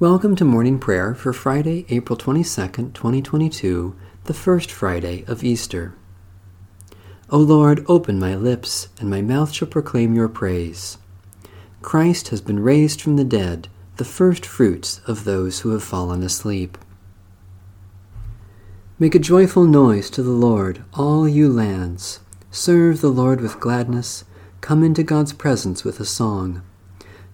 Welcome to morning prayer for Friday, April 22nd, 2022, the first Friday of Easter. O Lord, open my lips, and my mouth shall proclaim your praise. Christ has been raised from the dead, the first fruits of those who have fallen asleep. Make a joyful noise to the Lord, all you lands. Serve the Lord with gladness. Come into God's presence with a song.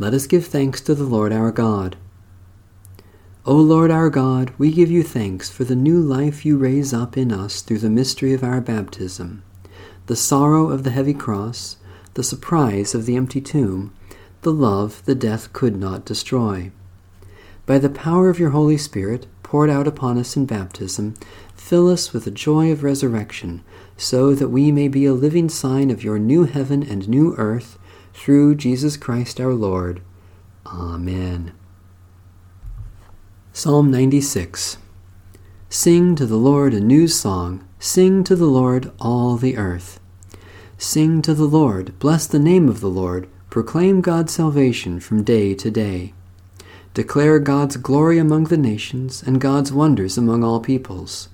Let us give thanks to the Lord our God. O Lord our God, we give you thanks for the new life you raise up in us through the mystery of our baptism, the sorrow of the heavy cross, the surprise of the empty tomb, the love the death could not destroy. By the power of your Holy Spirit, poured out upon us in baptism, fill us with the joy of resurrection, so that we may be a living sign of your new heaven and new earth through Jesus Christ our Lord. Amen. Psalm 96 Sing to the Lord a new song. Sing to the Lord all the earth. Sing to the Lord. Bless the name of the Lord. Proclaim God's salvation from day to day. Declare God's glory among the nations and God's wonders among all peoples.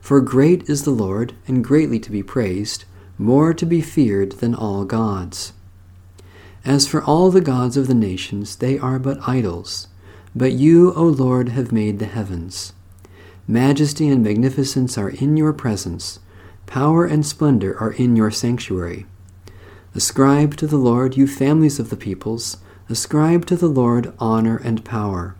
For great is the Lord, and greatly to be praised, more to be feared than all gods. As for all the gods of the nations, they are but idols. But you, O Lord, have made the heavens. Majesty and magnificence are in your presence. Power and splendor are in your sanctuary. Ascribe to the Lord, you families of the peoples. Ascribe to the Lord honor and power.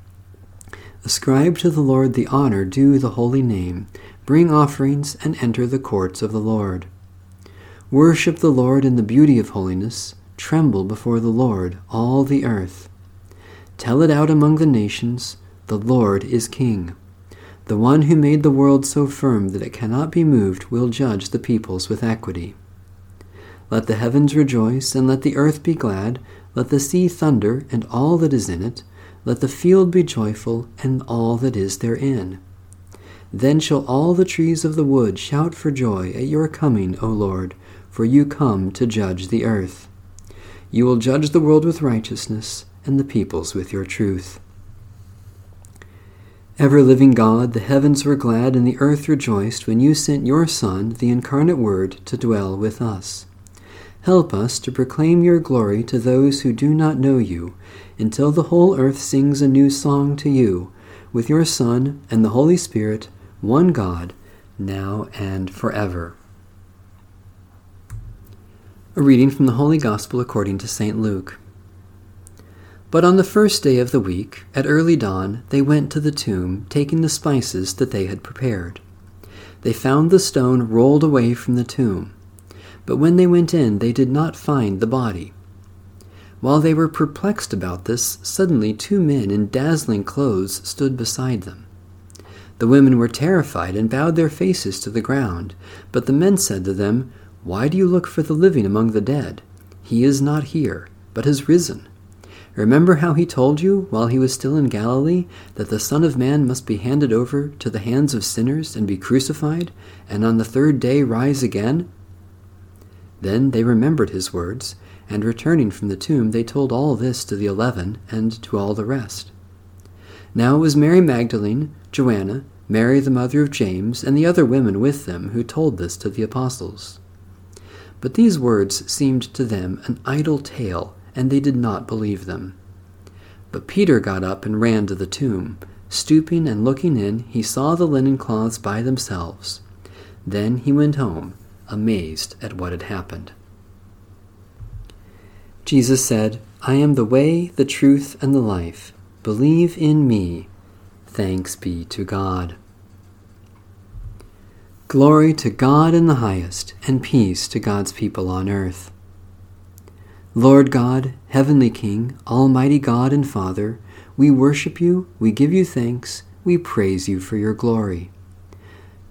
Ascribe to the Lord the honor due the holy name. Bring offerings and enter the courts of the Lord. Worship the Lord in the beauty of holiness. Tremble before the Lord, all the earth. Tell it out among the nations the Lord is King. The one who made the world so firm that it cannot be moved will judge the peoples with equity. Let the heavens rejoice, and let the earth be glad. Let the sea thunder, and all that is in it. Let the field be joyful, and all that is therein. Then shall all the trees of the wood shout for joy at your coming, O Lord, for you come to judge the earth. You will judge the world with righteousness, and the peoples with your truth. Ever living God, the heavens were glad and the earth rejoiced when you sent your Son, the incarnate Word, to dwell with us. Help us to proclaim your glory to those who do not know you, until the whole earth sings a new song to you, with your Son and the Holy Spirit, one God, now and forever. A reading from the Holy Gospel according to St. Luke. But on the first day of the week, at early dawn, they went to the tomb, taking the spices that they had prepared. They found the stone rolled away from the tomb. But when they went in, they did not find the body. While they were perplexed about this, suddenly two men in dazzling clothes stood beside them. The women were terrified and bowed their faces to the ground. But the men said to them, why do you look for the living among the dead? He is not here, but has risen. Remember how he told you, while he was still in Galilee, that the Son of Man must be handed over to the hands of sinners and be crucified, and on the third day rise again? Then they remembered his words, and returning from the tomb, they told all this to the eleven and to all the rest. Now it was Mary Magdalene, Joanna, Mary the mother of James, and the other women with them who told this to the apostles. But these words seemed to them an idle tale, and they did not believe them. But Peter got up and ran to the tomb. Stooping and looking in, he saw the linen cloths by themselves. Then he went home, amazed at what had happened. Jesus said, I am the way, the truth, and the life. Believe in me. Thanks be to God. Glory to God in the highest, and peace to God's people on earth. Lord God, Heavenly King, Almighty God and Father, we worship you, we give you thanks, we praise you for your glory.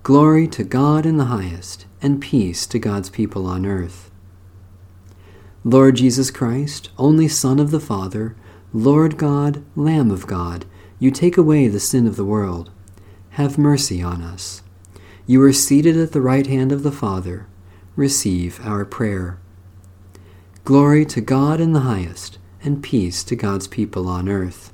Glory to God in the highest, and peace to God's people on earth. Lord Jesus Christ, only Son of the Father, Lord God, Lamb of God, you take away the sin of the world. Have mercy on us. You are seated at the right hand of the Father. Receive our prayer. Glory to God in the highest, and peace to God's people on earth.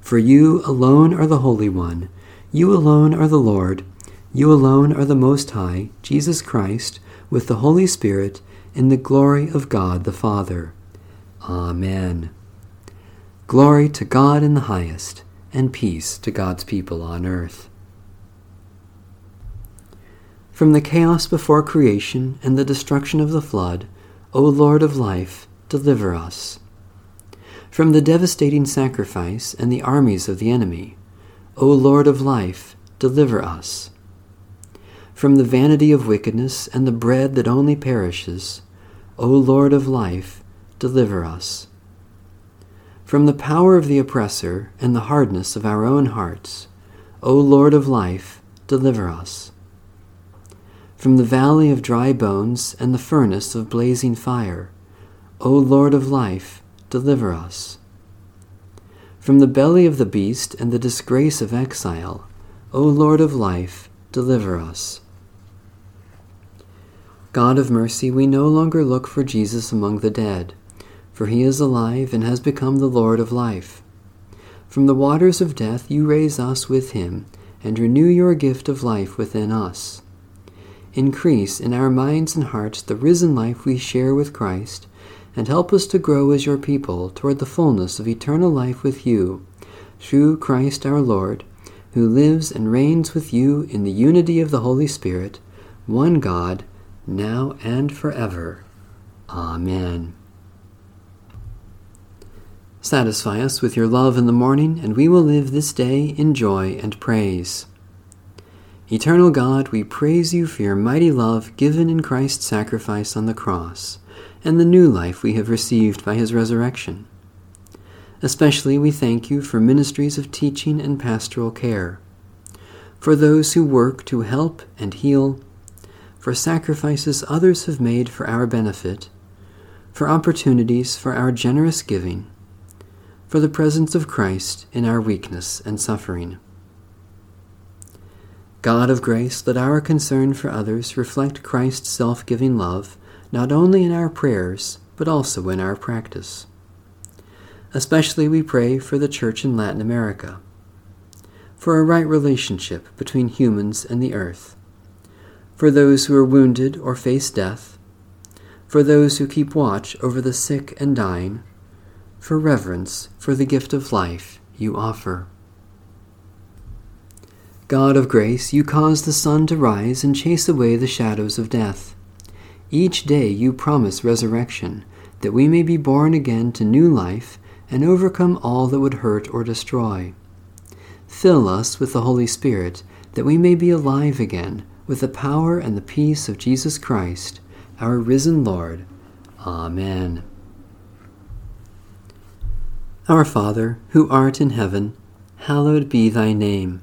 For you alone are the Holy One, you alone are the Lord, you alone are the Most High, Jesus Christ, with the Holy Spirit, in the glory of God the Father. Amen. Glory to God in the highest, and peace to God's people on earth. From the chaos before creation and the destruction of the flood, O Lord of life, deliver us. From the devastating sacrifice and the armies of the enemy, O Lord of life, deliver us. From the vanity of wickedness and the bread that only perishes, O Lord of life, deliver us. From the power of the oppressor and the hardness of our own hearts, O Lord of life, deliver us. From the valley of dry bones and the furnace of blazing fire, O Lord of life, deliver us. From the belly of the beast and the disgrace of exile, O Lord of life, deliver us. God of mercy, we no longer look for Jesus among the dead, for he is alive and has become the Lord of life. From the waters of death you raise us with him, and renew your gift of life within us. Increase in our minds and hearts the risen life we share with Christ and help us to grow as your people toward the fullness of eternal life with you, through Christ our Lord, who lives and reigns with you in the unity of the Holy Spirit, one God, now and forever. Amen. Satisfy us with your love in the morning, and we will live this day in joy and praise. Eternal God, we praise you for your mighty love given in Christ's sacrifice on the cross and the new life we have received by his resurrection. Especially we thank you for ministries of teaching and pastoral care, for those who work to help and heal, for sacrifices others have made for our benefit, for opportunities for our generous giving, for the presence of Christ in our weakness and suffering. God of grace, let our concern for others reflect Christ's self giving love not only in our prayers, but also in our practice. Especially we pray for the Church in Latin America, for a right relationship between humans and the earth, for those who are wounded or face death, for those who keep watch over the sick and dying, for reverence for the gift of life you offer. God of grace, you cause the sun to rise and chase away the shadows of death. Each day you promise resurrection, that we may be born again to new life and overcome all that would hurt or destroy. Fill us with the Holy Spirit, that we may be alive again with the power and the peace of Jesus Christ, our risen Lord. Amen. Our Father, who art in heaven, hallowed be thy name.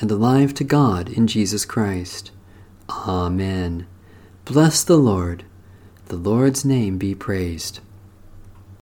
and alive to God in Jesus Christ. Amen. Bless the Lord. The Lord's name be praised.